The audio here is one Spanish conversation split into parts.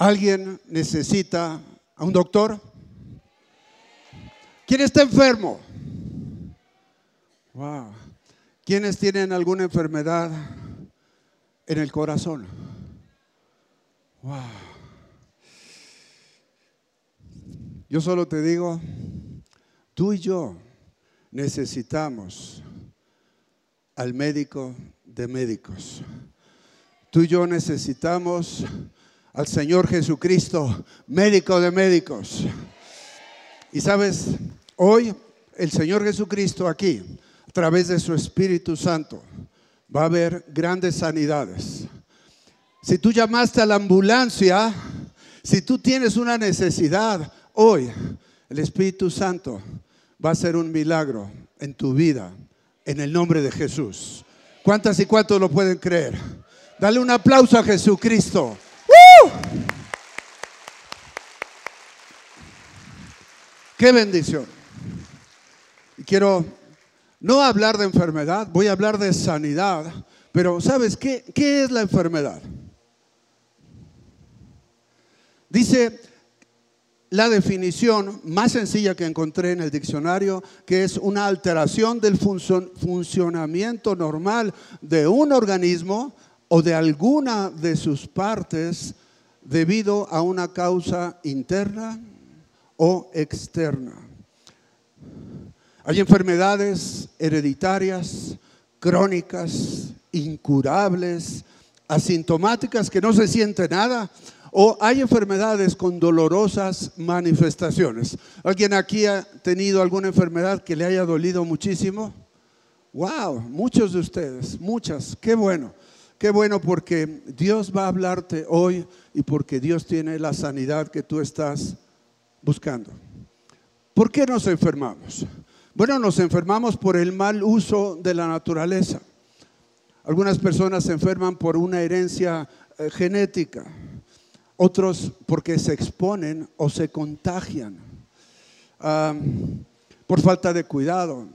¿Alguien necesita a un doctor? ¿Quién está enfermo? Wow. ¿Quiénes tienen alguna enfermedad en el corazón? Wow. Yo solo te digo, tú y yo necesitamos al médico de médicos. Tú y yo necesitamos al Señor Jesucristo, médico de médicos. Y sabes, hoy el Señor Jesucristo aquí, a través de su Espíritu Santo, va a haber grandes sanidades. Si tú llamaste a la ambulancia, si tú tienes una necesidad, hoy el Espíritu Santo va a hacer un milagro en tu vida, en el nombre de Jesús. ¿Cuántas y cuántos lo pueden creer? Dale un aplauso a Jesucristo. ¡Qué bendición! Y quiero no hablar de enfermedad, voy a hablar de sanidad. Pero ¿sabes qué, qué es la enfermedad? Dice la definición más sencilla que encontré en el diccionario, que es una alteración del funcionamiento normal de un organismo o de alguna de sus partes debido a una causa interna o externa. Hay enfermedades hereditarias, crónicas, incurables, asintomáticas que no se siente nada o hay enfermedades con dolorosas manifestaciones. ¿Alguien aquí ha tenido alguna enfermedad que le haya dolido muchísimo? Wow, muchos de ustedes, muchas. Qué bueno. Qué bueno porque Dios va a hablarte hoy y porque Dios tiene la sanidad que tú estás buscando. ¿Por qué nos enfermamos? Bueno, nos enfermamos por el mal uso de la naturaleza. Algunas personas se enferman por una herencia eh, genética otros porque se exponen o se contagian, por falta de cuidado,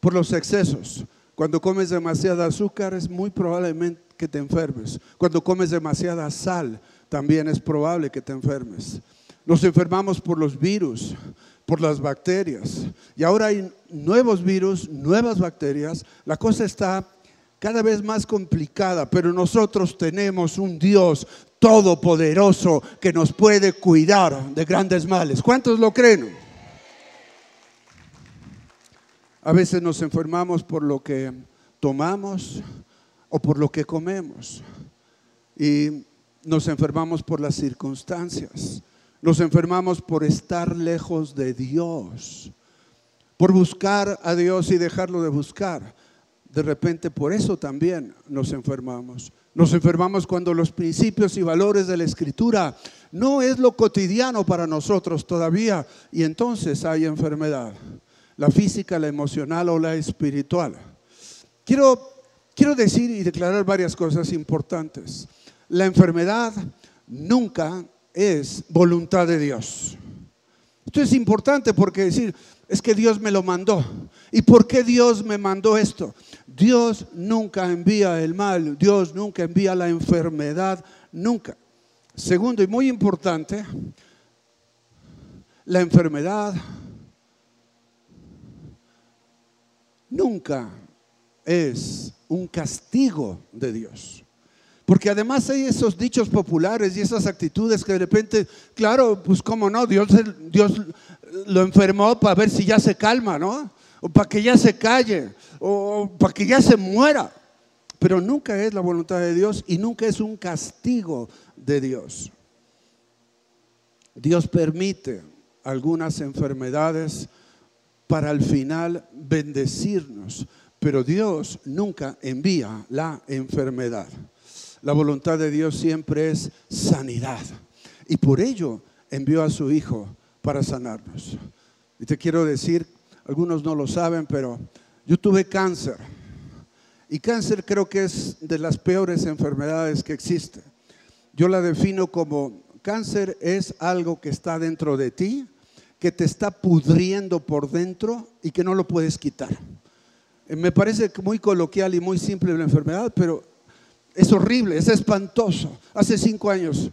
por los excesos. Cuando comes demasiada azúcar es muy probablemente que te enfermes. Cuando comes demasiada sal también es probable que te enfermes. Nos enfermamos por los virus, por las bacterias. Y ahora hay nuevos virus, nuevas bacterias. La cosa está cada vez más complicada, pero nosotros tenemos un Dios todopoderoso que nos puede cuidar de grandes males. ¿Cuántos lo creen? A veces nos enfermamos por lo que tomamos o por lo que comemos. Y nos enfermamos por las circunstancias. Nos enfermamos por estar lejos de Dios. Por buscar a Dios y dejarlo de buscar. De repente por eso también nos enfermamos. Nos enfermamos cuando los principios y valores de la escritura no es lo cotidiano para nosotros todavía y entonces hay enfermedad, la física, la emocional o la espiritual. Quiero, quiero decir y declarar varias cosas importantes. La enfermedad nunca es voluntad de Dios. Esto es importante porque decir, es que Dios me lo mandó. ¿Y por qué Dios me mandó esto? Dios nunca envía el mal, Dios nunca envía la enfermedad, nunca. Segundo y muy importante, la enfermedad nunca es un castigo de Dios. Porque además hay esos dichos populares y esas actitudes que de repente, claro, pues cómo no, Dios, Dios lo enfermó para ver si ya se calma, ¿no? O para que ya se calle, o para que ya se muera. Pero nunca es la voluntad de Dios y nunca es un castigo de Dios. Dios permite algunas enfermedades para al final bendecirnos, pero Dios nunca envía la enfermedad. La voluntad de Dios siempre es sanidad. Y por ello envió a su Hijo para sanarnos. Y te quiero decir, algunos no lo saben, pero yo tuve cáncer. Y cáncer creo que es de las peores enfermedades que existe. Yo la defino como cáncer es algo que está dentro de ti, que te está pudriendo por dentro y que no lo puedes quitar. Eh, me parece muy coloquial y muy simple la enfermedad, pero es horrible, es espantoso. Hace cinco años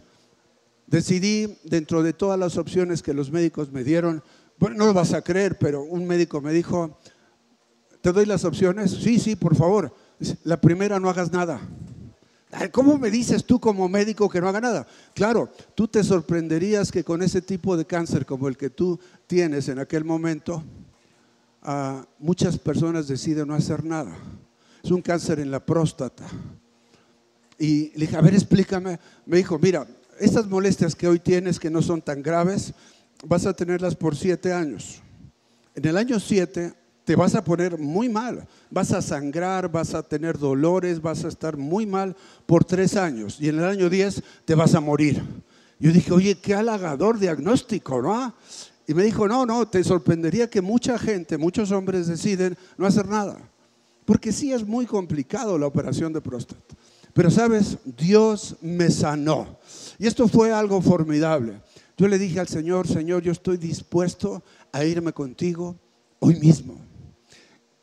decidí, dentro de todas las opciones que los médicos me dieron, bueno, no lo vas a creer, pero un médico me dijo, ¿te doy las opciones? Sí, sí, por favor. La primera, no hagas nada. ¿Cómo me dices tú como médico que no haga nada? Claro, tú te sorprenderías que con ese tipo de cáncer como el que tú tienes en aquel momento, ah, muchas personas deciden no hacer nada. Es un cáncer en la próstata. Y le dije, a ver, explícame. Me dijo, mira, estas molestias que hoy tienes, que no son tan graves, vas a tenerlas por siete años. En el año siete te vas a poner muy mal, vas a sangrar, vas a tener dolores, vas a estar muy mal por tres años y en el año diez te vas a morir. Yo dije, oye, qué halagador diagnóstico, ¿no? Y me dijo, no, no, te sorprendería que mucha gente, muchos hombres deciden no hacer nada, porque sí es muy complicado la operación de próstata. Pero sabes, Dios me sanó. Y esto fue algo formidable. Yo le dije al Señor, Señor, yo estoy dispuesto a irme contigo hoy mismo.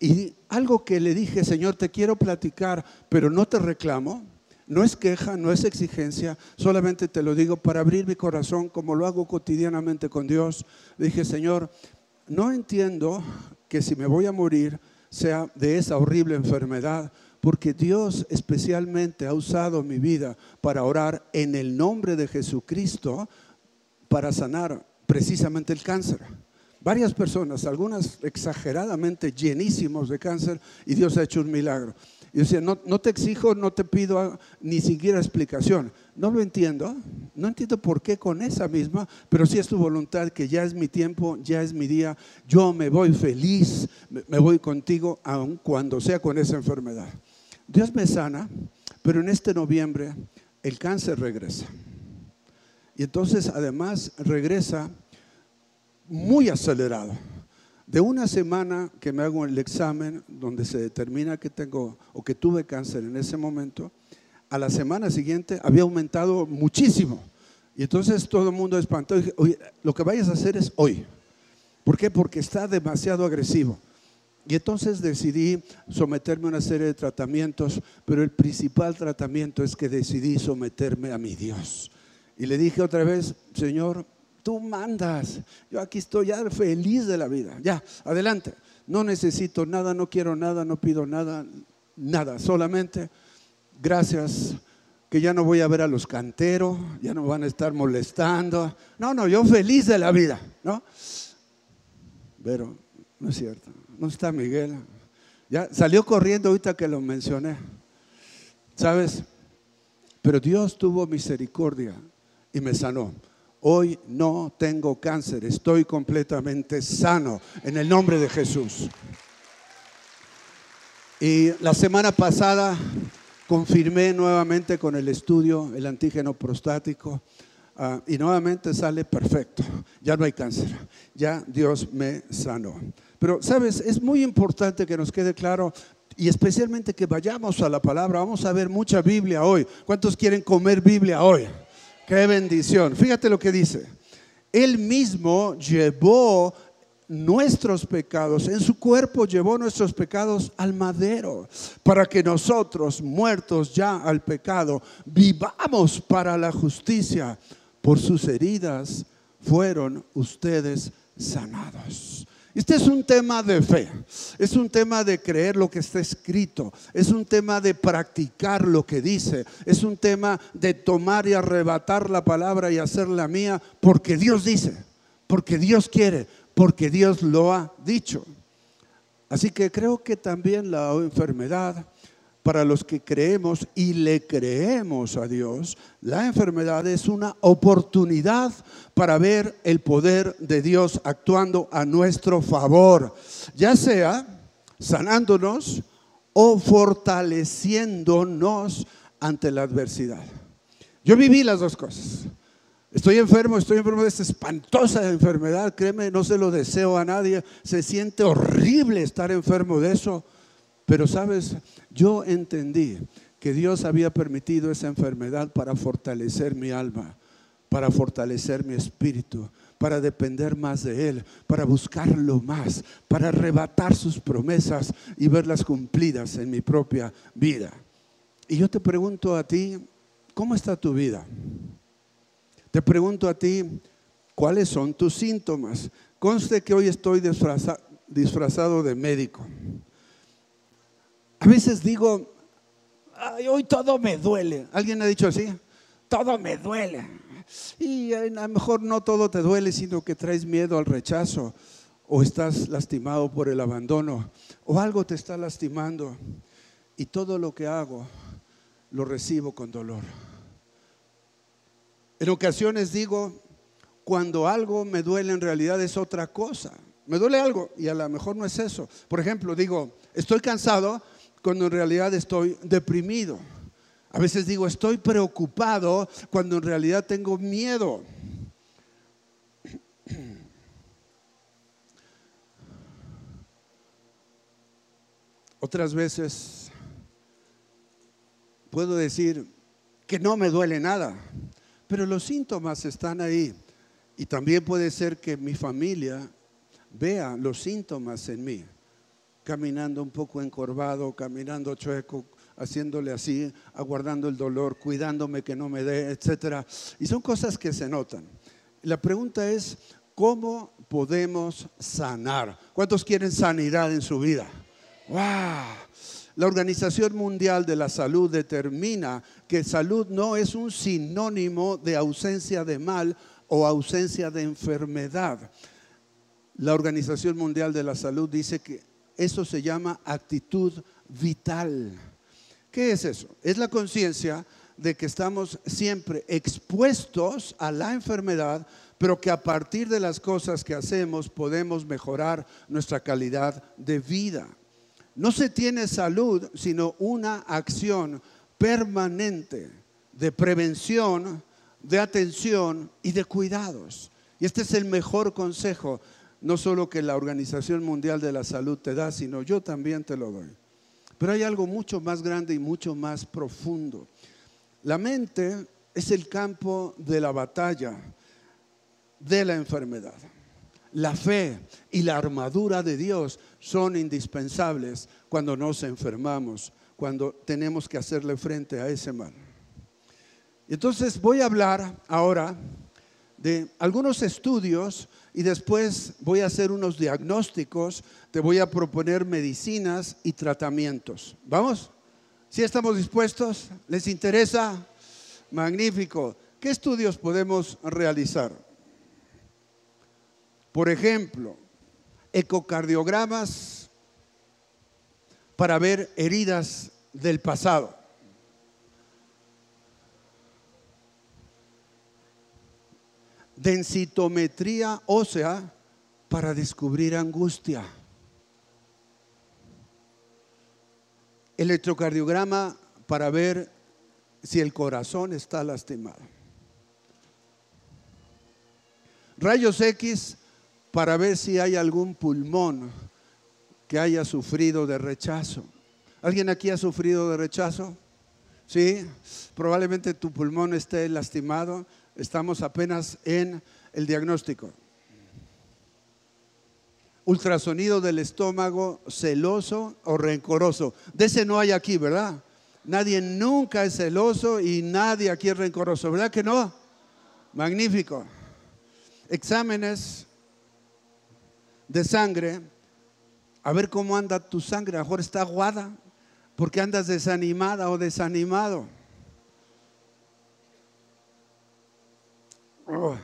Y algo que le dije, Señor, te quiero platicar, pero no te reclamo. No es queja, no es exigencia, solamente te lo digo para abrir mi corazón como lo hago cotidianamente con Dios. Le dije, Señor, no entiendo que si me voy a morir sea de esa horrible enfermedad, porque Dios especialmente ha usado mi vida para orar en el nombre de Jesucristo para sanar precisamente el cáncer. Varias personas, algunas exageradamente llenísimos de cáncer, y Dios ha hecho un milagro. Y decía, no, no te exijo, no te pido ni siquiera explicación. No lo entiendo, no entiendo por qué con esa misma, pero sí es tu voluntad que ya es mi tiempo, ya es mi día, yo me voy feliz, me voy contigo, aun cuando sea con esa enfermedad. Dios me sana, pero en este noviembre el cáncer regresa. Y entonces además regresa muy acelerado. De una semana que me hago el examen donde se determina que tengo o que tuve cáncer en ese momento, a la semana siguiente había aumentado muchísimo. Y entonces todo el mundo espantó. Dije, oye, lo que vayas a hacer es hoy. ¿Por qué? Porque está demasiado agresivo. Y entonces decidí someterme a una serie de tratamientos, pero el principal tratamiento es que decidí someterme a mi Dios. Y le dije otra vez, Señor, tú mandas. Yo aquí estoy ya feliz de la vida. Ya, adelante. No necesito nada, no quiero nada, no pido nada, nada. Solamente gracias que ya no voy a ver a los canteros, ya no van a estar molestando. No, no, yo feliz de la vida, ¿no? Pero no es cierto. No está Miguel. Ya salió corriendo ahorita que lo mencioné. ¿Sabes? Pero Dios tuvo misericordia y me sanó. Hoy no tengo cáncer, estoy completamente sano en el nombre de Jesús. Y la semana pasada confirmé nuevamente con el estudio el antígeno prostático ah, y nuevamente sale perfecto. Ya no hay cáncer, ya Dios me sanó. Pero, sabes, es muy importante que nos quede claro y especialmente que vayamos a la palabra. Vamos a ver mucha Biblia hoy. ¿Cuántos quieren comer Biblia hoy? Qué bendición. Fíjate lo que dice. Él mismo llevó nuestros pecados, en su cuerpo llevó nuestros pecados al madero, para que nosotros, muertos ya al pecado, vivamos para la justicia. Por sus heridas fueron ustedes sanados. Este es un tema de fe, es un tema de creer lo que está escrito, es un tema de practicar lo que dice, es un tema de tomar y arrebatar la palabra y hacerla mía porque Dios dice, porque Dios quiere, porque Dios lo ha dicho. Así que creo que también la enfermedad, para los que creemos y le creemos a Dios, la enfermedad es una oportunidad para ver el poder de Dios actuando a nuestro favor, ya sea sanándonos o fortaleciéndonos ante la adversidad. Yo viví las dos cosas. Estoy enfermo, estoy enfermo de esta espantosa enfermedad, créeme, no se lo deseo a nadie, se siente horrible estar enfermo de eso, pero sabes, yo entendí que Dios había permitido esa enfermedad para fortalecer mi alma, para fortalecer mi espíritu, para depender más de Él, para buscarlo más, para arrebatar sus promesas y verlas cumplidas en mi propia vida. Y yo te pregunto a ti, ¿cómo está tu vida? Te pregunto a ti, ¿cuáles son tus síntomas? Conste que hoy estoy disfrazado de médico. A veces digo, hoy todo me duele. ¿Alguien ha dicho así? Todo me duele. Y a lo mejor no todo te duele, sino que traes miedo al rechazo o estás lastimado por el abandono o algo te está lastimando y todo lo que hago lo recibo con dolor. En ocasiones digo, cuando algo me duele en realidad es otra cosa. Me duele algo y a lo mejor no es eso. Por ejemplo, digo, estoy cansado cuando en realidad estoy deprimido. A veces digo, estoy preocupado cuando en realidad tengo miedo. Otras veces puedo decir que no me duele nada, pero los síntomas están ahí. Y también puede ser que mi familia vea los síntomas en mí, caminando un poco encorvado, caminando chueco, haciéndole así, aguardando el dolor, cuidándome que no me dé, etc. Y son cosas que se notan. La pregunta es, ¿cómo podemos sanar? ¿Cuántos quieren sanidad en su vida? ¡Wow! La Organización Mundial de la Salud determina que salud no es un sinónimo de ausencia de mal o ausencia de enfermedad. La Organización Mundial de la Salud dice que eso se llama actitud vital. ¿Qué es eso? Es la conciencia de que estamos siempre expuestos a la enfermedad, pero que a partir de las cosas que hacemos podemos mejorar nuestra calidad de vida. No se tiene salud sino una acción permanente de prevención, de atención y de cuidados. Y este es el mejor consejo, no solo que la Organización Mundial de la Salud te da, sino yo también te lo doy. Pero hay algo mucho más grande y mucho más profundo. La mente es el campo de la batalla de la enfermedad. La fe y la armadura de Dios son indispensables cuando nos enfermamos, cuando tenemos que hacerle frente a ese mal. Entonces voy a hablar ahora de algunos estudios y después voy a hacer unos diagnósticos, te voy a proponer medicinas y tratamientos. ¿Vamos? ¿Sí estamos dispuestos? ¿Les interesa? Magnífico. ¿Qué estudios podemos realizar? Por ejemplo, ecocardiogramas para ver heridas del pasado. Densitometría ósea para descubrir angustia. Electrocardiograma para ver si el corazón está lastimado. Rayos X para ver si hay algún pulmón que haya sufrido de rechazo. ¿Alguien aquí ha sufrido de rechazo? Sí, probablemente tu pulmón esté lastimado. Estamos apenas en el diagnóstico. Ultrasonido del estómago celoso o rencoroso. De ese no hay aquí, ¿verdad? Nadie nunca es celoso y nadie aquí es rencoroso, ¿verdad que no? Magnífico. Exámenes de sangre, a ver cómo anda tu sangre. A lo mejor está aguada porque andas desanimada o desanimado. Oh.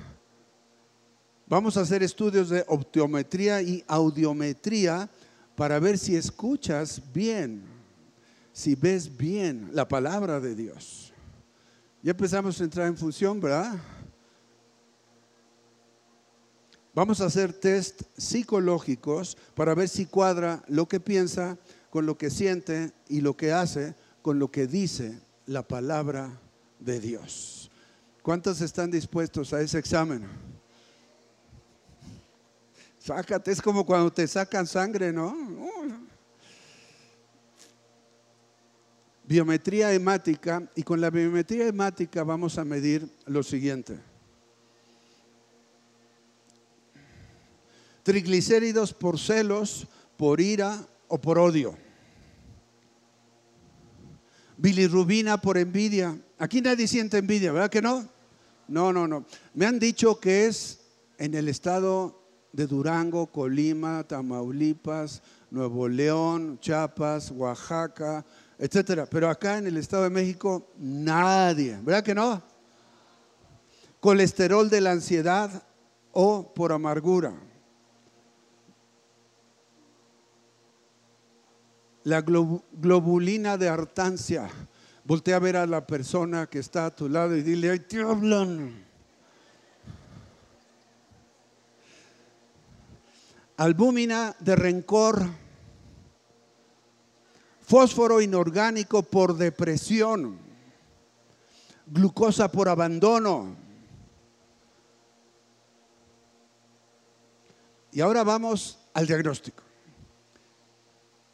Vamos a hacer estudios de optometría y audiometría para ver si escuchas bien, si ves bien la palabra de Dios. Ya empezamos a entrar en función, ¿verdad? Vamos a hacer test psicológicos para ver si cuadra lo que piensa con lo que siente y lo que hace con lo que dice la palabra de Dios. ¿Cuántos están dispuestos a ese examen? Sácate, es como cuando te sacan sangre, ¿no? Biometría hemática y con la biometría hemática vamos a medir lo siguiente. triglicéridos por celos, por ira o por odio. Bilirrubina por envidia. Aquí nadie siente envidia, ¿verdad que no? No, no, no. Me han dicho que es en el estado de Durango, Colima, Tamaulipas, Nuevo León, Chiapas, Oaxaca, etcétera. Pero acá en el Estado de México, nadie. ¿Verdad que no? Colesterol de la ansiedad o por amargura. La globulina de hartancia. Voltea a ver a la persona que está a tu lado y dile, ay, te hablan. Albúmina de rencor fósforo inorgánico por depresión, glucosa por abandono. Y ahora vamos al diagnóstico.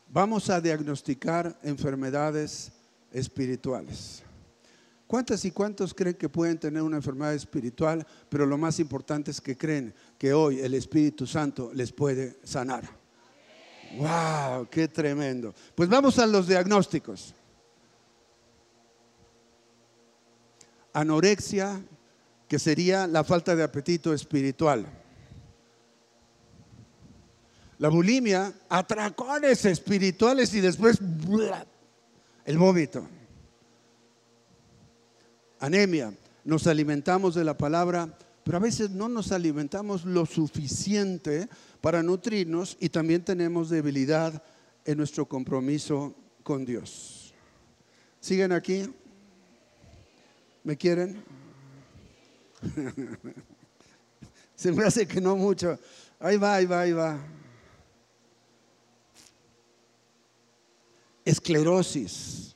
Vamos a diagnosticar enfermedades espirituales. ¿Cuántas y cuántos creen que pueden tener una enfermedad espiritual? Pero lo más importante es que creen que hoy el Espíritu Santo les puede sanar. ¡Wow! ¡Qué tremendo! Pues vamos a los diagnósticos. Anorexia, que sería la falta de apetito espiritual. La bulimia, atracones espirituales y después el vómito. Anemia, nos alimentamos de la palabra, pero a veces no nos alimentamos lo suficiente para nutrirnos y también tenemos debilidad en nuestro compromiso con Dios. ¿Siguen aquí? ¿Me quieren? Se me hace que no mucho. Ahí va, ahí va, ahí va. Esclerosis,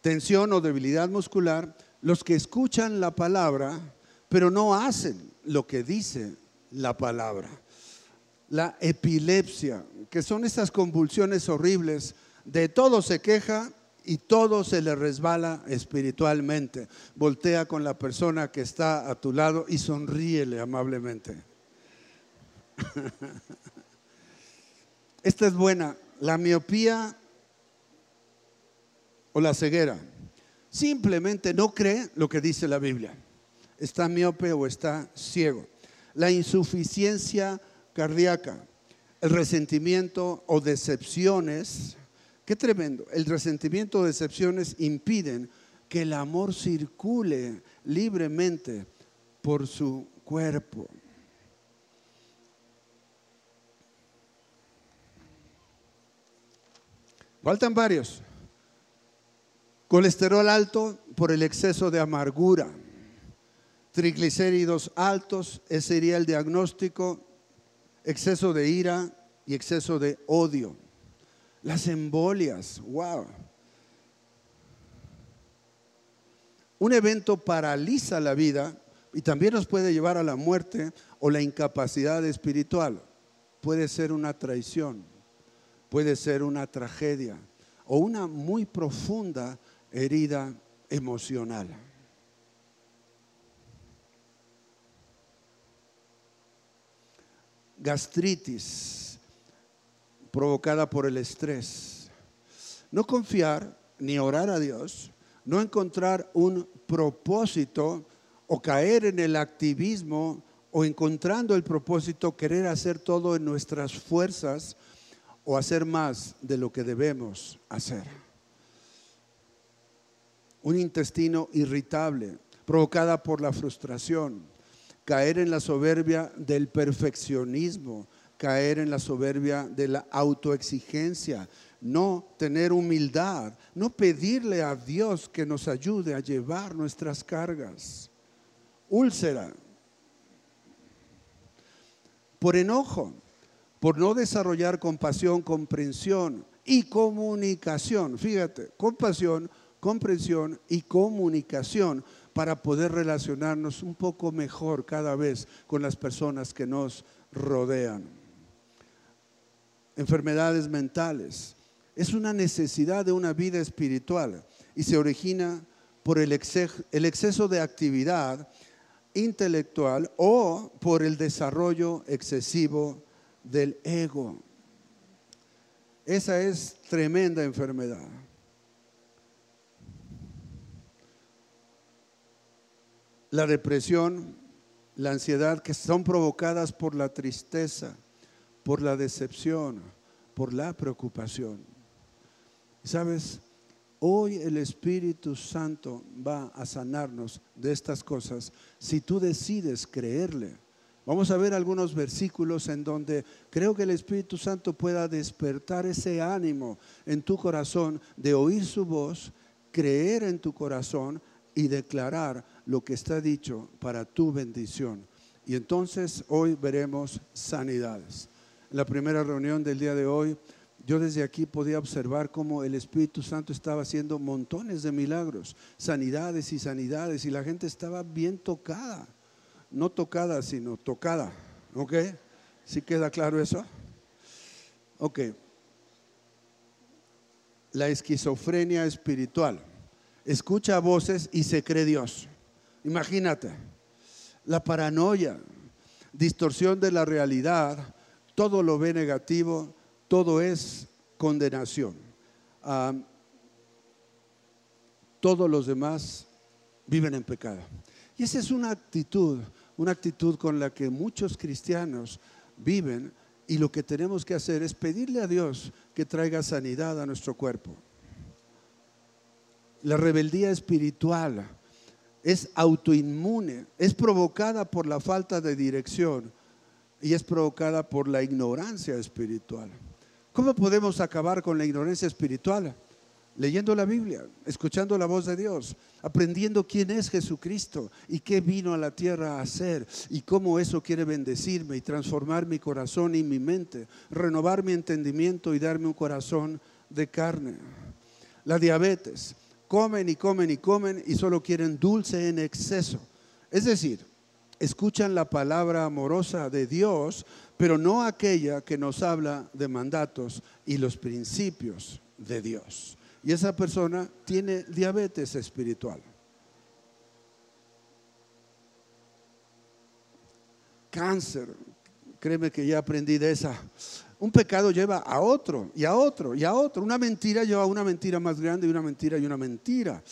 tensión o debilidad muscular, los que escuchan la palabra, pero no hacen lo que dice la palabra. La epilepsia, que son estas convulsiones horribles, de todo se queja y todo se le resbala espiritualmente. Voltea con la persona que está a tu lado y sonríele amablemente. Esta es buena, la miopía o la ceguera. Simplemente no cree lo que dice la Biblia. Está miope o está ciego la insuficiencia cardíaca, el resentimiento o decepciones. Qué tremendo. El resentimiento o decepciones impiden que el amor circule libremente por su cuerpo. Faltan varios. Colesterol alto por el exceso de amargura triglicéridos altos, ese sería el diagnóstico, exceso de ira y exceso de odio. Las embolias, wow. Un evento paraliza la vida y también nos puede llevar a la muerte o la incapacidad espiritual. Puede ser una traición, puede ser una tragedia o una muy profunda herida emocional. gastritis provocada por el estrés. No confiar ni orar a Dios, no encontrar un propósito o caer en el activismo o encontrando el propósito, querer hacer todo en nuestras fuerzas o hacer más de lo que debemos hacer. Un intestino irritable provocada por la frustración, caer en la soberbia del perfeccionismo, caer en la soberbia de la autoexigencia, no tener humildad, no pedirle a Dios que nos ayude a llevar nuestras cargas. Úlcera, por enojo, por no desarrollar compasión, comprensión y comunicación. Fíjate, compasión, comprensión y comunicación para poder relacionarnos un poco mejor cada vez con las personas que nos rodean. Enfermedades mentales. Es una necesidad de una vida espiritual y se origina por el exceso, de actividad intelectual o por el desarrollo excesivo del ego. Esa es tremenda enfermedad. la depresión, la ansiedad, que son provocadas por la tristeza, por la decepción, por la preocupación. ¿Sabes? Hoy el Espíritu Santo va a sanarnos de estas cosas si tú decides creerle. Vamos a ver algunos versículos en donde creo que el Espíritu Santo pueda despertar ese ánimo en tu corazón de oír su voz, creer en tu corazón y declarar lo que está dicho para tu bendición. Y entonces hoy veremos sanidades. En la primera reunión del día de hoy, yo desde aquí podía observar cómo el Espíritu Santo estaba haciendo montones de milagros, sanidades y sanidades, y la gente estaba bien tocada. No tocada, sino tocada. ¿Ok? ¿Sí queda claro eso? Ok. La esquizofrenia espiritual. Escucha voces y se cree Dios. Imagínate, la paranoia, distorsión de la realidad, todo lo ve negativo, todo es condenación. Todos los demás viven en pecado. Y esa es una actitud, una actitud con la que muchos cristianos viven y lo que tenemos que hacer es pedirle a Dios que traiga sanidad a nuestro cuerpo. La rebeldía espiritual es autoinmune, es provocada por la falta de dirección y es provocada por la ignorancia espiritual. ¿Cómo podemos acabar con la ignorancia espiritual? Leyendo la Biblia, escuchando la voz de Dios, aprendiendo quién es Jesucristo y qué vino a la tierra a hacer y cómo eso quiere bendecirme y transformar mi corazón y mi mente, renovar mi entendimiento y darme un corazón de carne. La diabetes, comen y comen y comen y solo quieren dulce en exceso. Es decir, escuchan la palabra amorosa de Dios, pero no aquella que nos habla de mandatos y los principios de Dios. Y esa persona tiene diabetes espiritual. Cáncer, créeme que ya aprendí de esa. Un pecado lleva a otro y a otro y a otro. Una mentira lleva a una mentira más grande y una mentira y una mentira.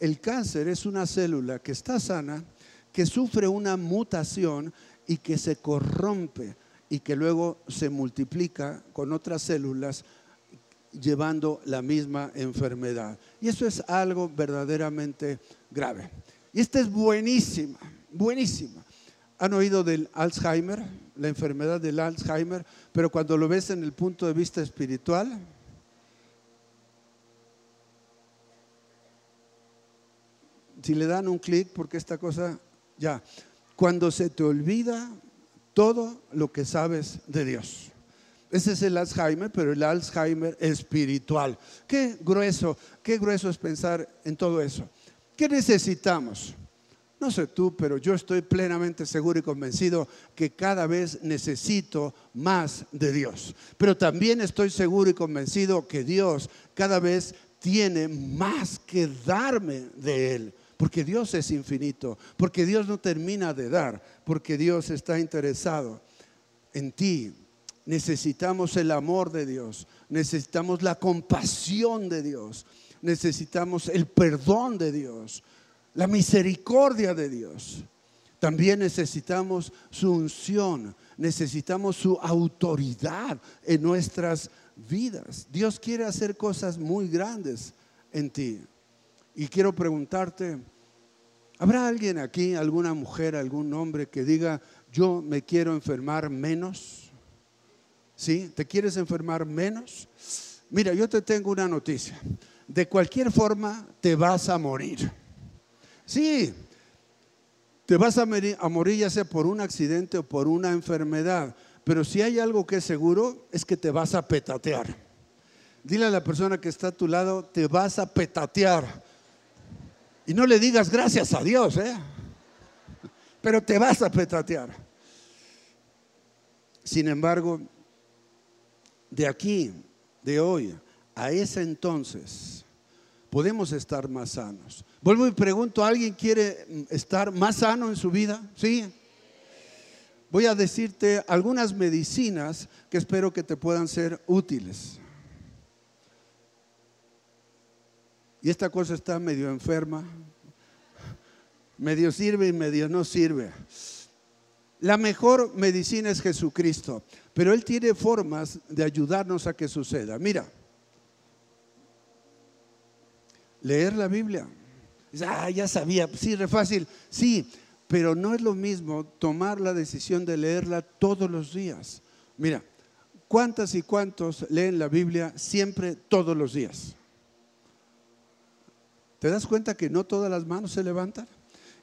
El cáncer es una célula que está sana, que sufre una mutación y que se corrompe y que luego se multiplica con otras células llevando la misma enfermedad. Y eso es algo verdaderamente grave. Y esta es buenísima, buenísima. ¿Han oído del Alzheimer? La enfermedad del Alzheimer, pero cuando lo ves en el punto de vista espiritual, si le dan un clic, porque esta cosa, ya, cuando se te olvida todo lo que sabes de Dios. Ese es el Alzheimer, pero el Alzheimer espiritual. Qué grueso, qué grueso es pensar en todo eso. ¿Qué necesitamos? No sé tú, pero yo estoy plenamente seguro y convencido que cada vez necesito más de Dios. Pero también estoy seguro y convencido que Dios cada vez tiene más que darme de Él. Porque Dios es infinito, porque Dios no termina de dar, porque Dios está interesado en ti. Necesitamos el amor de Dios, necesitamos la compasión de Dios, necesitamos el perdón de Dios la misericordia de Dios. También necesitamos su unción, necesitamos su autoridad en nuestras vidas. Dios quiere hacer cosas muy grandes en ti. Y quiero preguntarte, ¿habrá alguien aquí, alguna mujer, algún hombre que diga, yo me quiero enfermar menos? ¿Sí? ¿Te quieres enfermar menos? Mira, yo te tengo una noticia. De cualquier forma, te vas a morir. Sí, te vas a morir, ya sea por un accidente o por una enfermedad, pero si hay algo que es seguro es que te vas a petatear. Dile a la persona que está a tu lado, te vas a petatear. Y no le digas gracias a Dios, ¿eh? pero te vas a petatear. Sin embargo, de aquí, de hoy, a ese entonces, podemos estar más sanos. Vuelvo y pregunto, ¿alguien quiere estar más sano en su vida? Sí. Voy a decirte algunas medicinas que espero que te puedan ser útiles. Y esta cosa está medio enferma. medio sirve y medio no sirve. La mejor medicina es Jesucristo, pero Él tiene formas de ayudarnos a que suceda. Mira, leer la Biblia. Ah, ya sabía, sí, re fácil, sí, pero no es lo mismo tomar la decisión de leerla todos los días. Mira, ¿cuántas y cuántos leen la Biblia siempre, todos los días? ¿Te das cuenta que no todas las manos se levantan?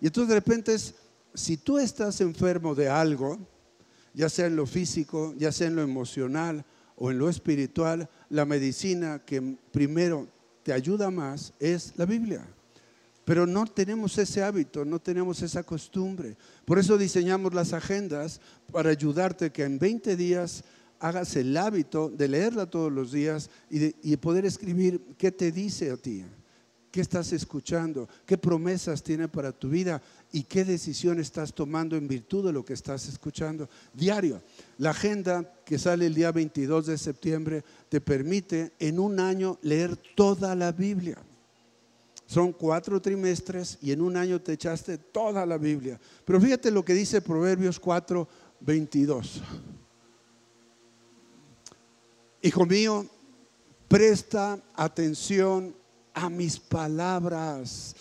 Y entonces de repente si tú estás enfermo de algo, ya sea en lo físico, ya sea en lo emocional o en lo espiritual, la medicina que primero te ayuda más es la Biblia. Pero no tenemos ese hábito, no tenemos esa costumbre. Por eso diseñamos las agendas para ayudarte que en 20 días hagas el hábito de leerla todos los días y, poder escribir qué te dice a ti. ¿Qué estás escuchando? ¿Qué promesas tiene para tu vida? ¿Y qué decisión estás tomando en virtud de lo que estás escuchando? Diario. La agenda que sale el día 22 de septiembre te permite en un año leer toda la Biblia. Son cuatro trimestres y en un año te echaste toda la Biblia. Pero fíjate lo que dice Proverbios 4, 22. Hijo mío, presta atención a mis palabras.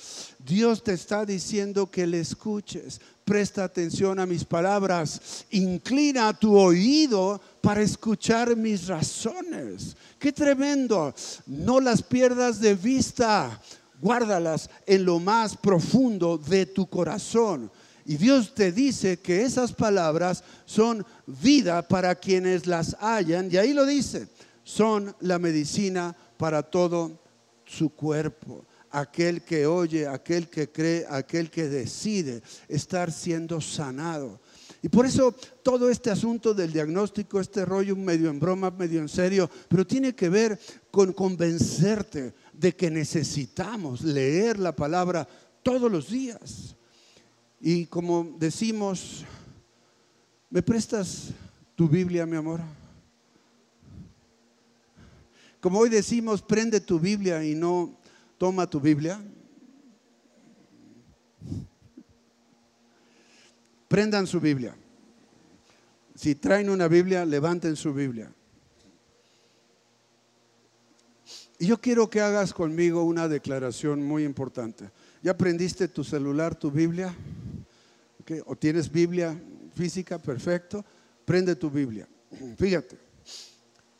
Dios te está diciendo que le escuches. Presta atención a mis palabras. Inclina tu oído para escuchar mis razones. Qué tremendo. No las pierdas de vista. Guárdalas en lo más profundo de tu corazón. Y Dios te dice que esas palabras son vida para quienes las hallan. Y ahí lo dice, son la medicina para todo su cuerpo. Aquel que oye, aquel que cree, aquel que decide estar siendo sanado. Y por eso todo este asunto del diagnóstico, este rollo medio en broma, medio en serio, pero tiene que ver con convencerte de que necesitamos leer la palabra todos los días. Y como decimos, ¿me prestas tu Biblia, mi amor? Como hoy decimos, prende tu Biblia y no toma tu Biblia. Prendan su Biblia. Si traen una Biblia, levanten su Biblia. Y yo quiero que hagas conmigo una declaración muy importante. ¿Ya aprendiste tu celular, tu Biblia? ¿O tienes Biblia física? Perfecto. Prende tu Biblia. Fíjate.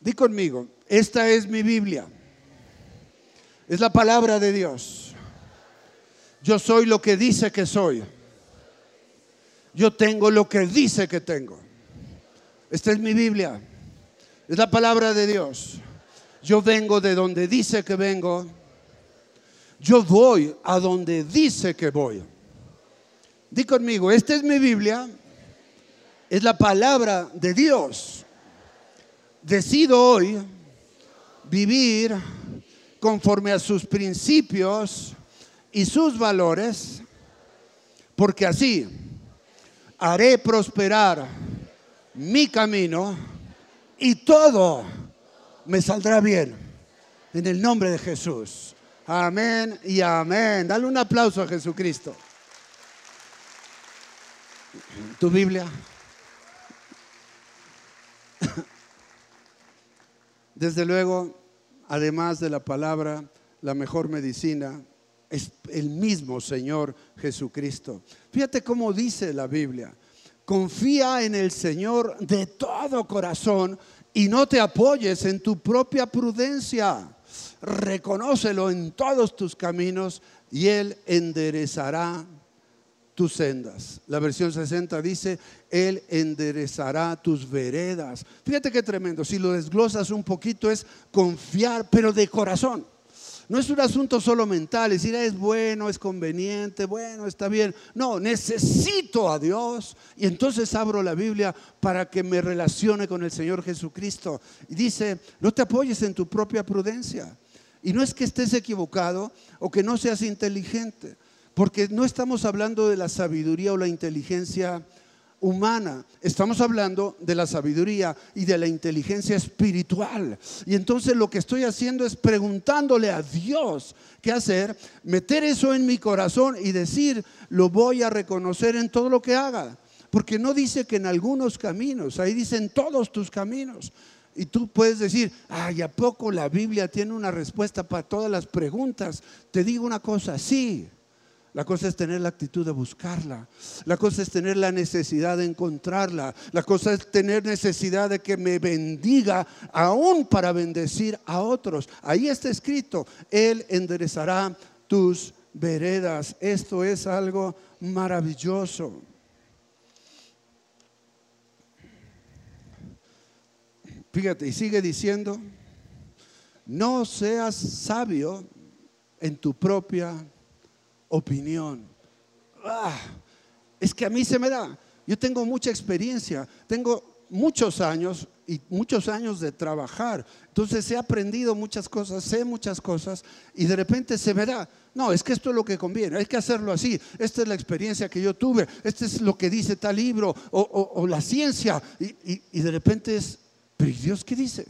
Di conmigo, esta es mi Biblia. Es la palabra de Dios. Yo soy lo que dice que soy. Yo tengo lo que dice que tengo. Esta es mi Biblia. Es la palabra de Dios. Yo vengo de donde dice que vengo. Yo voy a donde dice que voy. Di conmigo, esta es mi Biblia. Es la palabra de Dios decido hoy vivir conforme a sus principios y sus valores, porque así haré prosperar mi camino y todo me saldrá bien. En el nombre de Jesús. Amén y amén. Dale un aplauso a Jesucristo. Tu Biblia. Desde luego, además de la palabra, la mejor medicina es el mismo Señor Jesucristo. Fíjate cómo dice la Biblia. Confía en el Señor de todo corazón y no te apoyes en tu propia prudencia. Reconócelo en todos tus caminos y Él enderezará tus sendas. La versión 60 dice, Él enderezará tus veredas. Fíjate qué tremendo, si lo desglosas un poquito es confiar, pero de corazón. No es un asunto solo mental, es decir, es bueno, es conveniente, bueno, está bien. No, necesito a Dios y entonces abro la Biblia para que me relacione con el Señor Jesucristo. Y dice, no te apoyes en tu propia prudencia. Y no es que estés equivocado o que no seas inteligente. Porque no estamos hablando de la sabiduría o la inteligencia humana. Estamos hablando de la sabiduría y de la inteligencia espiritual. Y entonces lo que estoy haciendo es preguntándole a Dios qué hacer, meter eso en mi corazón y decir, lo voy a reconocer en todo lo que haga. Porque no dice que en algunos caminos, ahí dicen todos tus caminos. Y tú puedes decir, ay, ¿a poco la Biblia tiene una respuesta para todas las preguntas? Te digo una cosa, sí. La cosa es tener la actitud de buscarla. La cosa es tener la necesidad de encontrarla. La cosa es tener necesidad de que me bendiga aún para bendecir a otros. Ahí está escrito, Él enderezará tus veredas. Esto es algo maravilloso. Fíjate, y sigue diciendo, no seas sabio en tu propia opinión. Ah, es que a mí se me da. Yo tengo mucha experiencia, tengo muchos años y muchos años de trabajar. Entonces he aprendido muchas cosas, sé muchas cosas y de repente se da. No, es que esto es lo que conviene, hay que hacerlo así. Esta es la experiencia que yo tuve, este es lo que dice tal libro o, la ciencia. Y, y de repente es, pero Dios qué dice?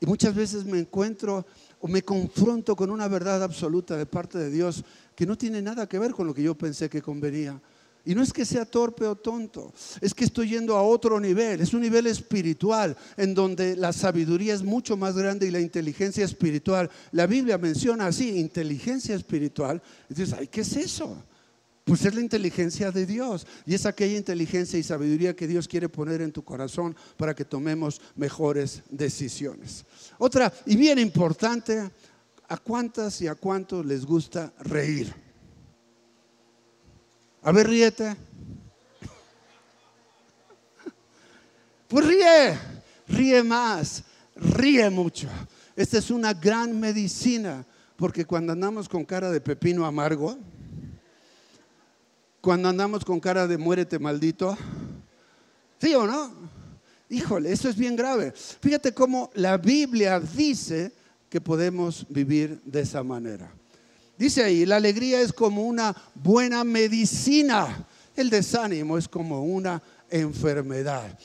Y muchas veces me encuentro o me confronto con una verdad absoluta de parte de Dios que no tiene nada que ver con lo que yo pensé que convenía. Y no es que sea torpe o tonto, es que estoy yendo a otro nivel, es un nivel espiritual en donde la sabiduría es mucho más grande y la inteligencia espiritual. La Biblia menciona así, inteligencia espiritual. Y dices, ay, ¿qué es eso? Pues es la inteligencia de Dios y es aquella inteligencia y sabiduría que Dios quiere poner en tu corazón para que tomemos mejores decisiones. Otra, y bien importante, ¿a cuántas y a cuántos les gusta reír? A ver, ríete. Pues ríe, ríe más, ríe mucho. Esta es una gran medicina, porque cuando andamos con cara de pepino amargo, cuando andamos con cara de muérete maldito, ¿sí o no? Híjole, eso es bien grave. Fíjate cómo la Biblia dice que podemos vivir de esa manera. Dice ahí, la alegría es como una buena medicina, el desánimo es como una enfermedad.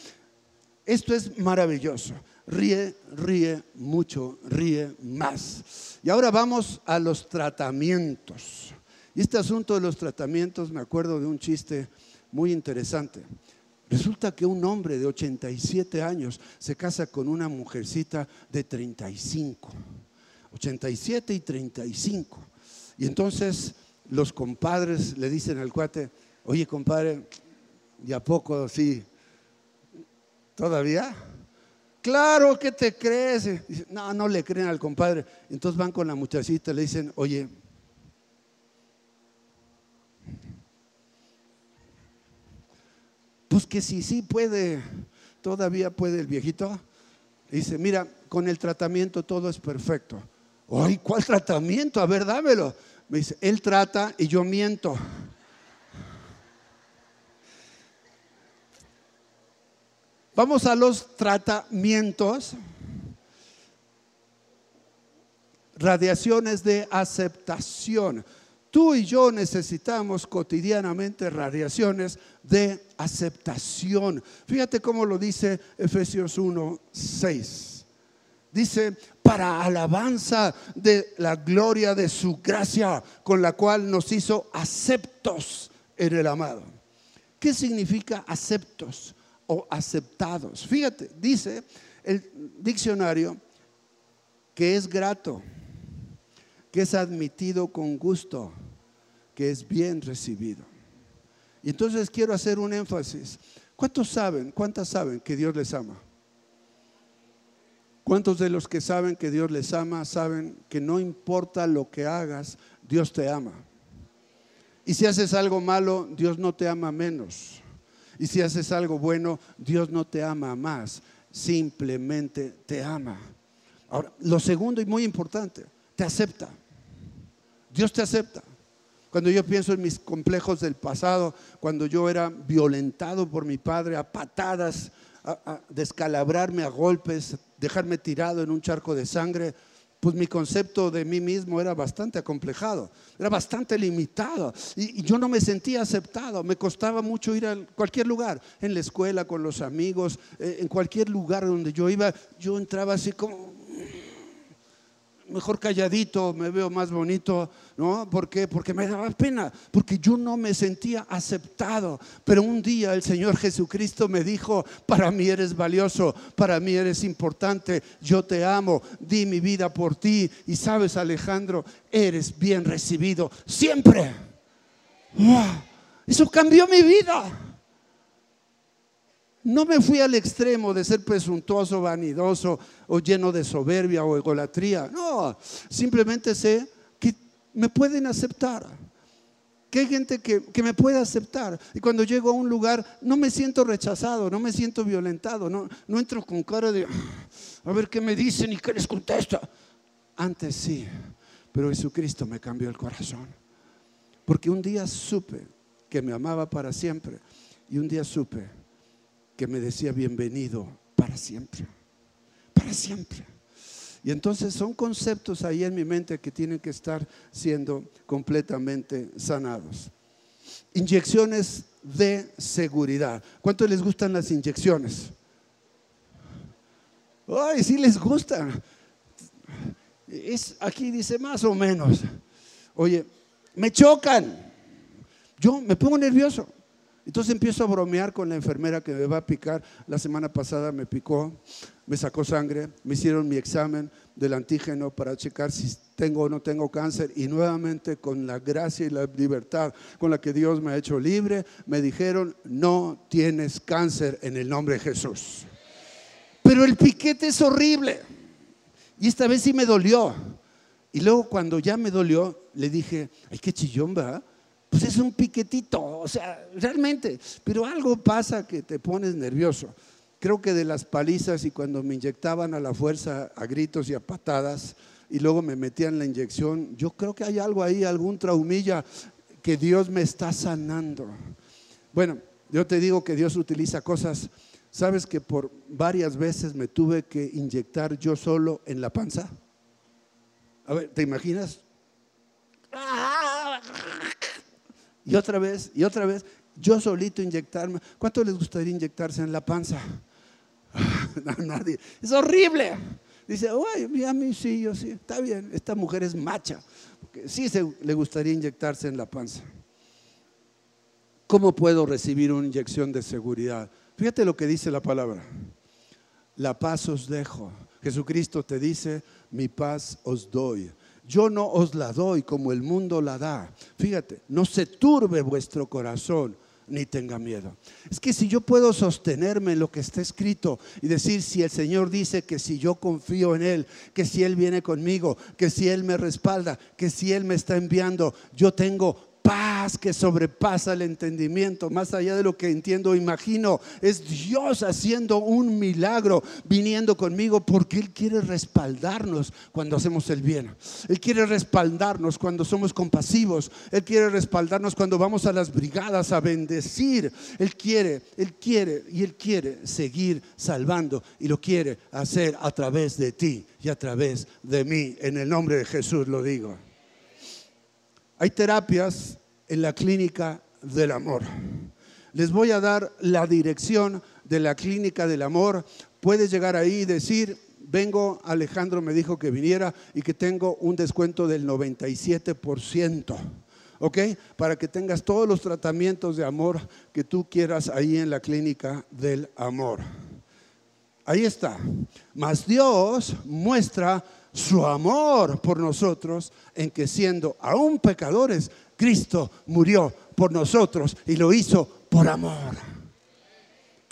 Esto es maravilloso. Ríe, ríe mucho, ríe más. Y ahora vamos a los tratamientos. Y este asunto de los tratamientos, me acuerdo de un chiste muy interesante. Resulta que un hombre de 87 años se casa con una mujercita de 35. 87 y 35. Y entonces los compadres le dicen al cuate, oye compadre, ¿y a poco sí? ¿Todavía? Claro que te crees. no, no le creen al compadre. Entonces van con la muchachita le dicen, oye, Pues que si sí puede, todavía puede el viejito. Dice, mira, con el tratamiento todo es perfecto. Ay, ¿cuál tratamiento? A ver, dámelo. Me dice, él trata y yo miento. Vamos a los tratamientos. Radiaciones de aceptación. Tú y yo necesitamos cotidianamente radiaciones de aceptación. Fíjate cómo lo dice Efesios 1, 6. Dice, para alabanza de la gloria de su gracia, con la cual nos hizo aceptos en el amado. ¿Qué significa aceptos o aceptados? Fíjate, dice el diccionario que es grato que es admitido con gusto, que es bien recibido. Y entonces quiero hacer un énfasis. ¿Cuántos saben, cuántas saben que Dios les ama? ¿Cuántos de los que saben que Dios les ama saben que no importa lo que hagas, Dios te ama? Y si haces algo malo, Dios no te ama menos. Y si haces algo bueno, Dios no te ama más, simplemente te ama. Ahora, lo segundo y muy importante, te acepta. Dios te acepta. Cuando yo pienso en mis complejos del pasado, cuando yo era violentado por mi padre a patadas, a, descalabrarme a golpes, dejarme tirado en un charco de sangre, pues mi concepto de mí mismo era bastante acomplejado, era bastante limitado. Y, yo no me sentía aceptado, me costaba mucho ir a cualquier lugar, en la escuela, con los amigos, eh, en cualquier lugar donde yo iba, yo entraba así como mejor calladito, me veo más bonito, ¿no? ¿Por qué? Porque me daba pena, porque yo no me sentía aceptado. Pero un día el Señor Jesucristo me dijo, para mí eres valioso, para mí eres importante, yo te amo, di mi vida por ti. Y sabes, Alejandro, eres bien recibido siempre. Eso cambió mi vida. No me fui al extremo de ser presuntuoso, vanidoso o lleno de soberbia o egolatría. No, simplemente sé que me pueden aceptar. Que hay gente que, me puede aceptar. Y cuando llego a un lugar no me siento rechazado, no me siento violentado, no, no entro con cara de a ver qué me dicen y qué les contesta. Antes sí, pero Jesucristo me cambió el corazón. Porque un día supe que me amaba para siempre y un día supe que me decía bienvenido para siempre, para siempre. Y entonces son conceptos ahí en mi mente que tienen que estar siendo completamente sanados. Inyecciones de seguridad. ¿Cuánto les gustan las inyecciones? Ay, sí les gustan. Es, aquí dice más o menos. Oye, me chocan. Yo me pongo nervioso. Entonces empiezo a bromear con la enfermera que me va a picar. La semana pasada me picó, me sacó sangre, me hicieron mi examen del antígeno para checar si tengo o no tengo cáncer y nuevamente con la gracia y la libertad con la que Dios me ha hecho libre, me dijeron, no tienes cáncer en el nombre de Jesús. Pero el piquete es horrible. Y esta vez sí me dolió. Y luego cuando ya me dolió, le dije, ay, qué chillón, ¿verdad? Pues es un piquetito, o sea, realmente, pero algo pasa que te pones nervioso. Creo que de las palizas y cuando me inyectaban a la fuerza a gritos y a patadas y luego me metían la inyección, yo creo que hay algo ahí, algún traumilla que Dios me está sanando. Bueno, yo te digo que Dios utiliza cosas, ¿sabes que por varias veces me tuve que inyectar yo solo en la panza? A ver, ¿te imaginas? Y otra vez, y otra vez, yo solito inyectarme. ¿Cuánto les gustaría inyectarse en la panza? nadie. Es horrible. Dice, uy, a mí sí, yo sí, está bien, esta mujer es macha. Sí se, le gustaría inyectarse en la panza. ¿Cómo puedo recibir una inyección de seguridad? Fíjate lo que dice la palabra. La paz os dejo. Jesucristo te dice, mi paz os doy yo no os la doy como el mundo la da. Fíjate, no se turbe vuestro corazón ni tenga miedo. Es que si yo puedo sostenerme en lo que está escrito y decir si el Señor dice que si yo confío en Él, que si Él viene conmigo, que si Él me respalda, que si Él me está enviando, yo tengo paz que sobrepasa el entendimiento, más allá de lo que entiendo imagino. Es Dios haciendo un milagro, viniendo conmigo, porque Él quiere respaldarnos cuando hacemos el bien. Él quiere respaldarnos cuando somos compasivos. Él quiere respaldarnos cuando vamos a las brigadas a bendecir. Él quiere, Él quiere y Él quiere seguir salvando y lo quiere hacer a través de ti y a través de mí. En el nombre de Jesús lo digo. Hay terapias en la clínica del amor. Les voy a dar la dirección de la clínica del amor. Puedes llegar ahí y decir, vengo, Alejandro me dijo que viniera y que tengo un descuento del 97%. ¿Ok? Para que tengas todos los tratamientos de amor que tú quieras ahí en la clínica del amor. Ahí está. Mas Dios muestra su amor por nosotros en que siendo aún pecadores, Cristo murió por nosotros y lo hizo por amor.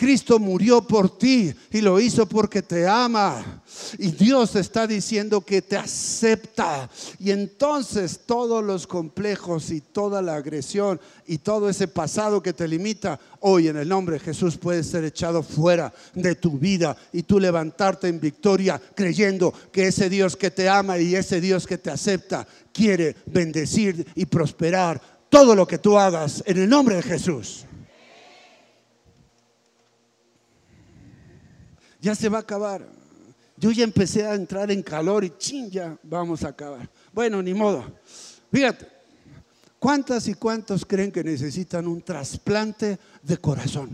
Cristo murió por ti y lo hizo porque te ama. Y Dios está diciendo que te acepta. Y entonces todos los complejos y toda la agresión y todo ese pasado que te limita, hoy en el nombre de Jesús puede ser echado fuera de tu vida y tú levantarte en victoria creyendo que ese Dios que te ama y ese Dios que te acepta quiere bendecir y prosperar todo lo que tú hagas en el nombre de Jesús. Ya se va a acabar. yo ya empecé a entrar en calor y ching, ya vamos a acabar. Bueno, ni modo. Fíjate, ¿cuántas y cuántos creen que necesitan un trasplante de corazón?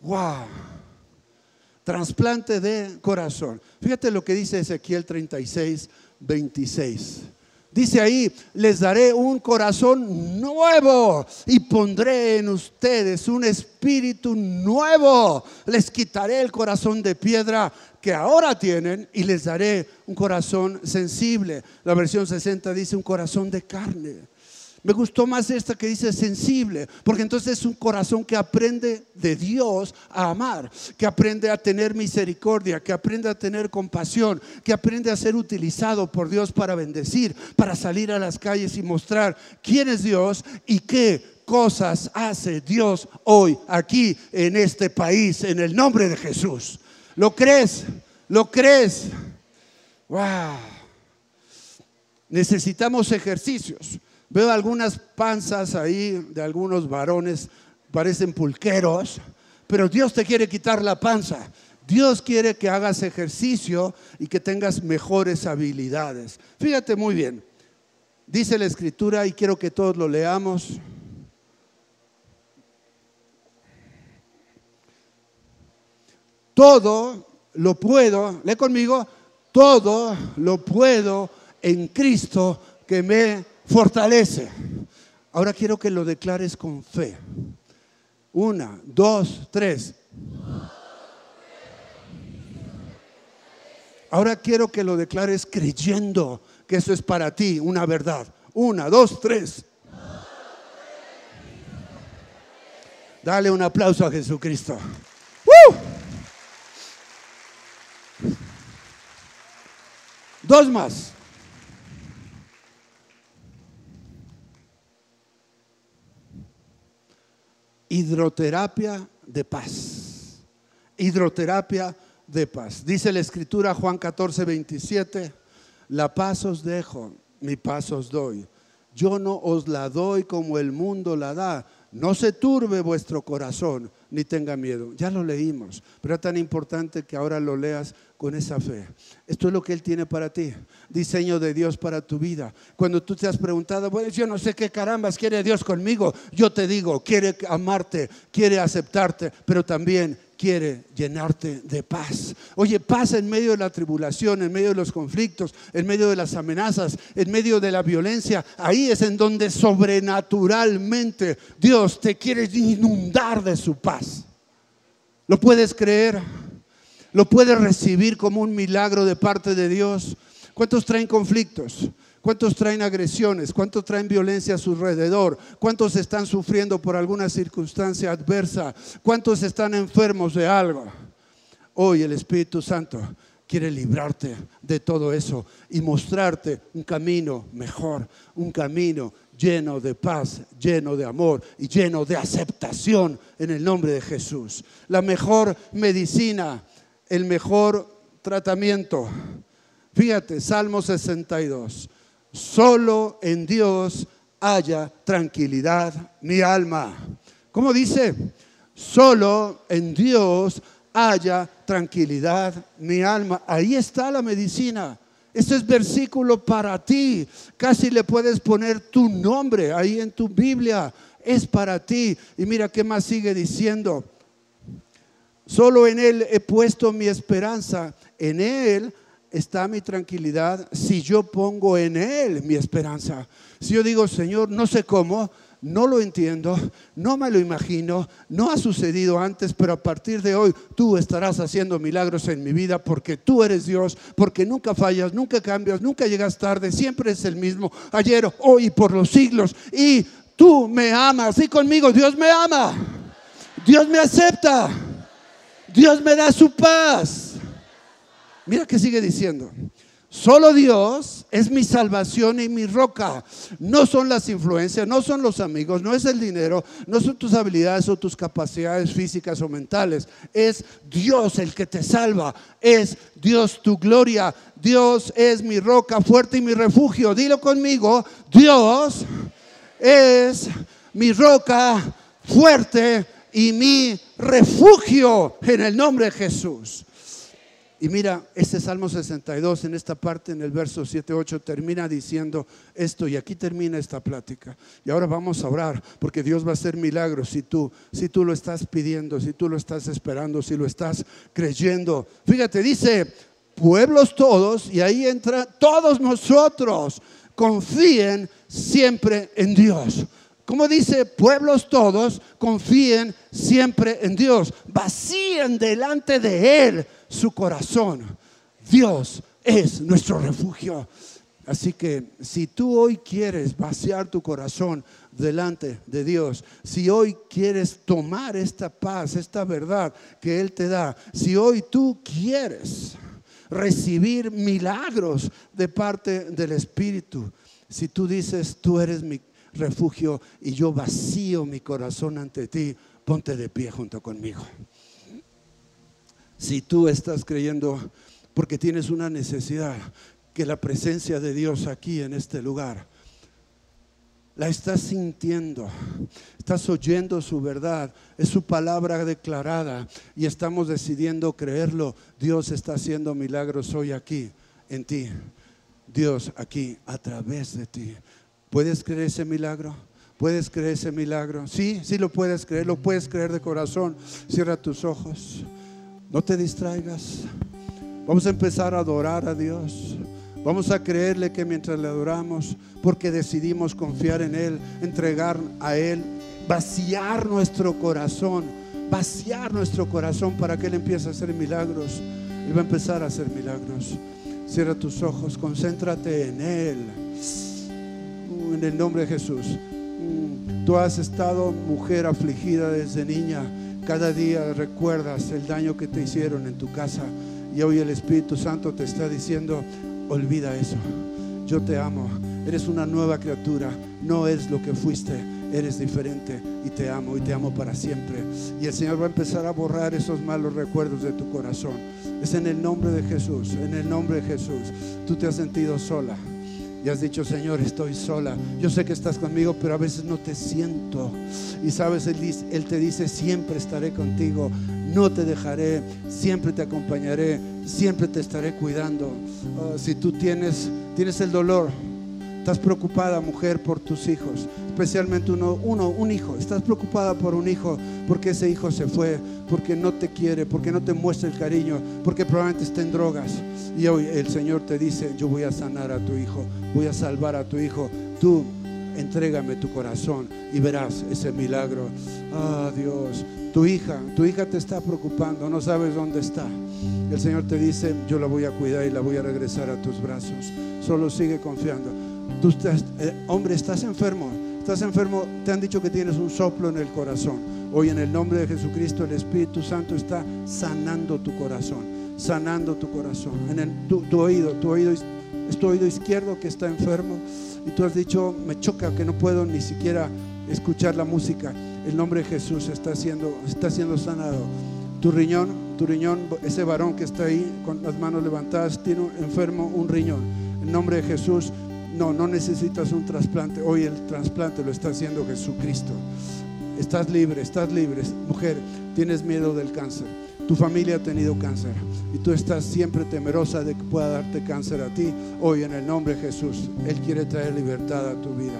¡Wow! Trasplante de corazón. Fíjate lo que dice Ezequiel 36, 26. Dice ahí, les daré un corazón nuevo y pondré en ustedes un espíritu nuevo. Les quitaré el corazón de piedra que ahora tienen y les daré un corazón sensible. La versión 60 dice un corazón de carne. Me gustó más esta que dice sensible, porque entonces es un corazón que aprende de Dios a amar, que aprende a tener misericordia, que aprende a tener compasión, que aprende a ser utilizado por Dios para bendecir, para salir a las calles y mostrar quién es Dios y qué cosas hace Dios hoy aquí en este país, en el nombre de Jesús. ¿Lo crees? ¿Lo crees? ¡Wow! Necesitamos ejercicios. Veo algunas panzas ahí de algunos varones, parecen pulqueros, pero Dios te quiere quitar la panza. Dios quiere que hagas ejercicio y que tengas mejores habilidades. Fíjate muy bien, dice la escritura y quiero que todos lo leamos. Todo lo puedo, lee conmigo, todo lo puedo en Cristo que me fortalece. Ahora quiero que lo declares con fe. Una, dos, tres. Ahora quiero que lo declares creyendo que eso es para ti una verdad. Una, dos, tres. Dale un aplauso a Jesucristo. Dos más. Hidroterapia de paz. Hidroterapia de paz. Dice la escritura Juan 14, 27, la paz os dejo, mi paz os doy. Yo no os la doy como el mundo la da. No se turbe vuestro corazón ni tenga miedo. Ya lo leímos, pero es tan importante que ahora lo leas con esa fe. Esto es lo que Él tiene para ti, diseño de Dios para tu vida. Cuando tú te has preguntado, bueno, yo no sé qué carambas quiere Dios conmigo, yo te digo, quiere amarte, quiere aceptarte, pero también quiere llenarte de paz. Oye, paz en medio de la tribulación, en medio de los conflictos, en medio de las amenazas, en medio de la violencia. Ahí es en donde sobrenaturalmente Dios te quiere inundar de su paz. ¿Lo puedes creer? ¿Lo puedes recibir como un milagro de parte de Dios? ¿Cuántos traen conflictos? ¿Cuántos traen agresiones? ¿Cuántos traen violencia a su alrededor? ¿Cuántos están sufriendo por alguna circunstancia adversa? ¿Cuántos están enfermos de algo? Hoy el Espíritu Santo quiere librarte de todo eso y mostrarte un camino mejor, un camino lleno de paz, lleno de amor y lleno de aceptación en el nombre de Jesús. La mejor medicina, el mejor tratamiento. Fíjate, Salmo 62. Solo en Dios haya tranquilidad mi alma. ¿Cómo dice? Solo en Dios haya tranquilidad mi alma. Ahí está la medicina. Este es versículo para ti. Casi le puedes poner tu nombre ahí en tu Biblia. Es para ti. Y mira qué más sigue diciendo. Solo en Él he puesto mi esperanza. En Él está mi tranquilidad si yo pongo en Él mi esperanza. Si yo digo, Señor, no sé cómo, no lo entiendo, no me lo imagino, no ha sucedido antes, pero a partir de hoy tú estarás haciendo milagros en mi vida porque tú eres Dios, porque nunca fallas, nunca cambias, nunca llegas tarde, siempre es el mismo, ayer, hoy por los siglos. Y tú me amas, y conmigo Dios me ama, Dios me acepta, Dios me da su paz. Mira que sigue diciendo. Solo Dios es mi salvación y mi roca. No son las influencias, no son los amigos, no es el dinero, no son tus habilidades o tus capacidades físicas o mentales. Es Dios el que te salva. Es Dios tu gloria. Dios es mi roca fuerte y mi refugio. Dilo conmigo. Dios es mi roca fuerte y mi refugio en el nombre de Jesús. Y mira, este Salmo 62 en esta parte, en el verso 7-8, termina diciendo esto y aquí termina esta plática. Y ahora vamos a orar porque Dios va a hacer milagros si tú, si tú lo estás pidiendo, si tú lo estás esperando, si lo estás creyendo. Fíjate, dice, pueblos todos, y ahí entra todos nosotros, confíen siempre en Dios. Como dice, pueblos todos, confíen siempre en Dios, vacíen delante de Él su corazón. Dios es nuestro refugio. Así que si tú hoy quieres vaciar tu corazón delante de Dios, si hoy quieres tomar esta paz, esta verdad que Él te da, si hoy tú quieres recibir milagros de parte del Espíritu, si tú dices, tú eres mi refugio y yo vacío mi corazón ante ti, ponte de pie junto conmigo. Si tú estás creyendo porque tienes una necesidad, que la presencia de Dios aquí en este lugar, la estás sintiendo, estás oyendo su verdad, es su palabra declarada y estamos decidiendo creerlo. Dios está haciendo milagros hoy aquí, en ti. Dios aquí, a través de ti. ¿Puedes creer ese milagro? ¿Puedes creer ese milagro? Sí, sí lo puedes creer, lo puedes creer de corazón. Cierra tus ojos, no te distraigas. Vamos a empezar a adorar a Dios. Vamos a creerle que mientras le adoramos, porque decidimos confiar en Él, entregar a Él, vaciar nuestro corazón, vaciar nuestro corazón para que Él empiece a hacer milagros. Él va a empezar a hacer milagros. Cierra tus ojos, concéntrate en Él en el nombre de Jesús. Tú has estado mujer afligida desde niña. Cada día recuerdas el daño que te hicieron en tu casa. Y hoy el Espíritu Santo te está diciendo, olvida eso. Yo te amo. Eres una nueva criatura. No es lo que fuiste. Eres diferente y te amo y te amo para siempre. Y el Señor va a empezar a borrar esos malos recuerdos de tu corazón. Es en el nombre de Jesús, en el nombre de Jesús. Tú te has sentido sola y has dicho, Señor, estoy sola. Yo sé que estás conmigo, pero a veces no te siento. Y sabes, Él, te dice, siempre estaré contigo, no te dejaré, siempre te acompañaré, siempre te estaré cuidando. Ah, si tú tienes, tienes el dolor, estás preocupada, mujer, por tus hijos, especialmente uno, uno, un hijo. Estás preocupada por un hijo porque ese hijo se fue, porque no te quiere, porque no te muestra el cariño, porque probablemente está en drogas. Y hoy el Señor te dice, yo voy a sanar a tu hijo, voy a salvar a tu hijo. Tú entrégame tu corazón y verás ese milagro. Ah, Dios, tu hija, tu hija te está preocupando, no sabes dónde está. El Señor te dice, yo la voy a cuidar y la voy a regresar a tus brazos. Solo sigue confiando. Tú estás, eh, hombre, estás enfermo. Estás enfermo, te han dicho que tienes un soplo en el corazón. Hoy en el nombre de Jesucristo el Espíritu Santo está sanando tu corazón sanando tu corazón. En tu, oído, tu oído es tu oído izquierdo que está enfermo y tú has dicho, me choca que no puedo ni siquiera escuchar la música. El nombre de Jesús está siendo, está siendo sanado. Tu riñón, tu riñón, ese varón que está ahí con las manos levantadas, tiene un enfermo un riñón. En nombre de Jesús, no, no necesitas un trasplante. Hoy el trasplante lo está haciendo Jesucristo. Estás libre, estás libre. Mujer, tienes miedo del cáncer tu familia ha tenido cáncer y tú estás siempre temerosa de que pueda darte cáncer a ti. Hoy en el nombre de Jesús, Él quiere traer libertad a tu vida.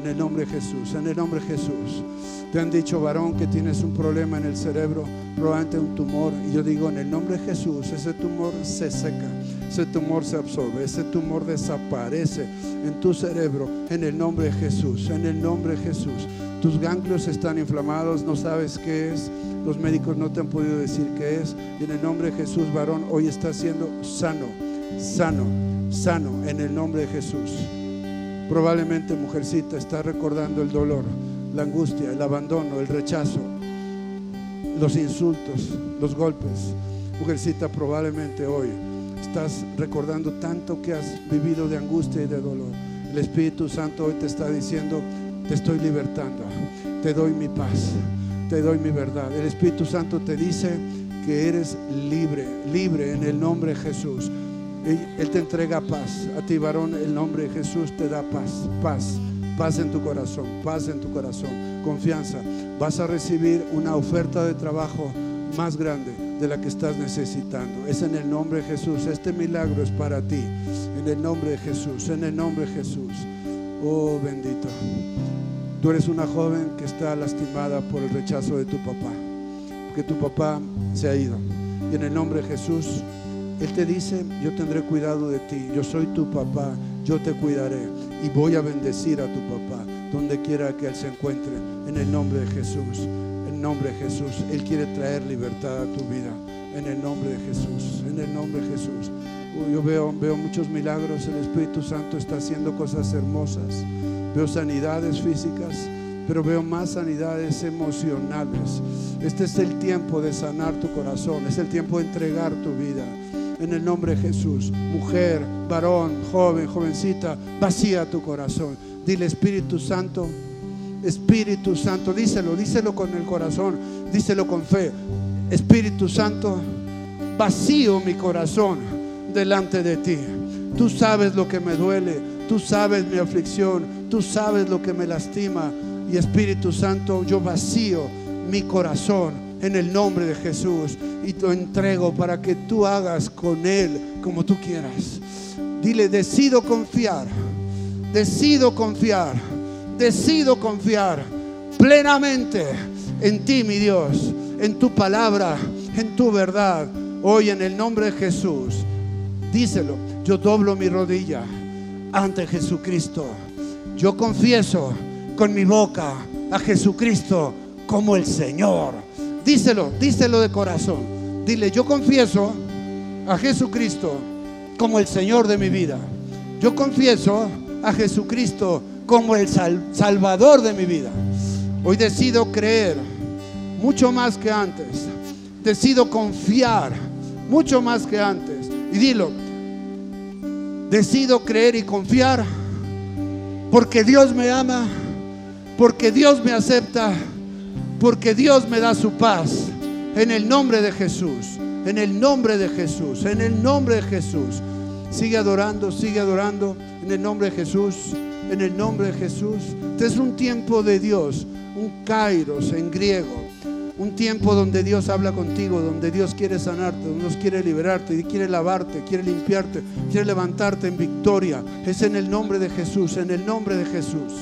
En el nombre de Jesús, en el nombre de Jesús. Te han dicho, varón, que tienes un problema en el cerebro, probablemente un tumor. Y yo digo, en el nombre de Jesús, ese tumor se seca, ese tumor se absorbe, ese tumor desaparece en tu cerebro. En el nombre de Jesús, en el nombre de Jesús. Tus ganglios están inflamados, no sabes qué es los médicos no te han podido decir qué es. Y en el nombre de Jesús, varón, hoy está siendo sano, sano, sano, en el nombre de Jesús. Probablemente, mujercita, está recordando el dolor, la angustia, el abandono, el rechazo, los insultos, los golpes. Mujercita, probablemente hoy estás recordando tanto que has vivido de angustia y de dolor. El Espíritu Santo hoy te está diciendo, te estoy libertando, te doy mi paz te doy mi verdad. El Espíritu Santo te dice que eres libre, libre en el nombre de Jesús. Él te entrega paz. A ti, varón, el nombre de Jesús te da paz, paz, paz en tu corazón, paz en tu corazón, confianza. Vas a recibir una oferta de trabajo más grande, de la que estás necesitando. Es en el nombre de Jesús. Este milagro es para ti. En el nombre de Jesús. En el nombre de Jesús. Oh bendito. Tú eres una joven que está lastimada por el rechazo de tu papá. Porque tu papá se ha ido. Y en el nombre de Jesús, Él te dice, yo tendré cuidado de ti. Yo soy tu papá. Yo te cuidaré. Y voy a bendecir a tu papá donde quiera que Él se encuentre. En el nombre de Jesús nombre de Jesús. Él quiere traer libertad a tu vida. En el nombre de Jesús. En el nombre de Jesús. Yo veo, veo muchos milagros. El Espíritu Santo está haciendo cosas hermosas. Veo sanidades físicas, pero veo más sanidades emocionales. Este es el tiempo de sanar tu corazón. Es el tiempo de entregar tu vida. En el nombre de Jesús. Mujer, varón, joven, jovencita, vacía tu corazón. Dile Espíritu Santo. Espíritu Santo, díselo, díselo con el corazón, díselo con fe. Espíritu Santo, vacío mi corazón delante de ti. Tú sabes lo que me duele, tú sabes mi aflicción, tú sabes lo que me lastima. Y Espíritu Santo, yo vacío mi corazón en el nombre de Jesús y te entrego para que tú hagas con él como tú quieras. Dile, decido confiar, decido confiar decido confiar plenamente en ti, mi Dios, en tu palabra, en tu verdad. Hoy en el nombre de Jesús, díselo, yo doblo mi rodilla ante Jesucristo. Yo confieso con mi boca a Jesucristo como el Señor. Díselo, díselo de corazón. Dile, yo confieso a Jesucristo como el Señor de mi vida. Yo confieso a Jesucristo como el Salvador de mi vida. Hoy decido creer mucho más que antes. Decido confiar mucho más que antes. Y dilo, decido creer y confiar porque Dios me ama, porque Dios me acepta, porque Dios me da su paz. En el nombre de Jesús, en el nombre de Jesús, en el nombre de Jesús. Sigue adorando, sigue adorando en el nombre de Jesús en el nombre de Jesús. Este es un tiempo de Dios, un kairos en griego. Un tiempo donde Dios habla contigo, donde Dios quiere sanarte, donde Dios quiere liberarte, quiere lavarte, quiere limpiarte, quiere levantarte en victoria. Es en el nombre de Jesús, en el nombre de Jesús.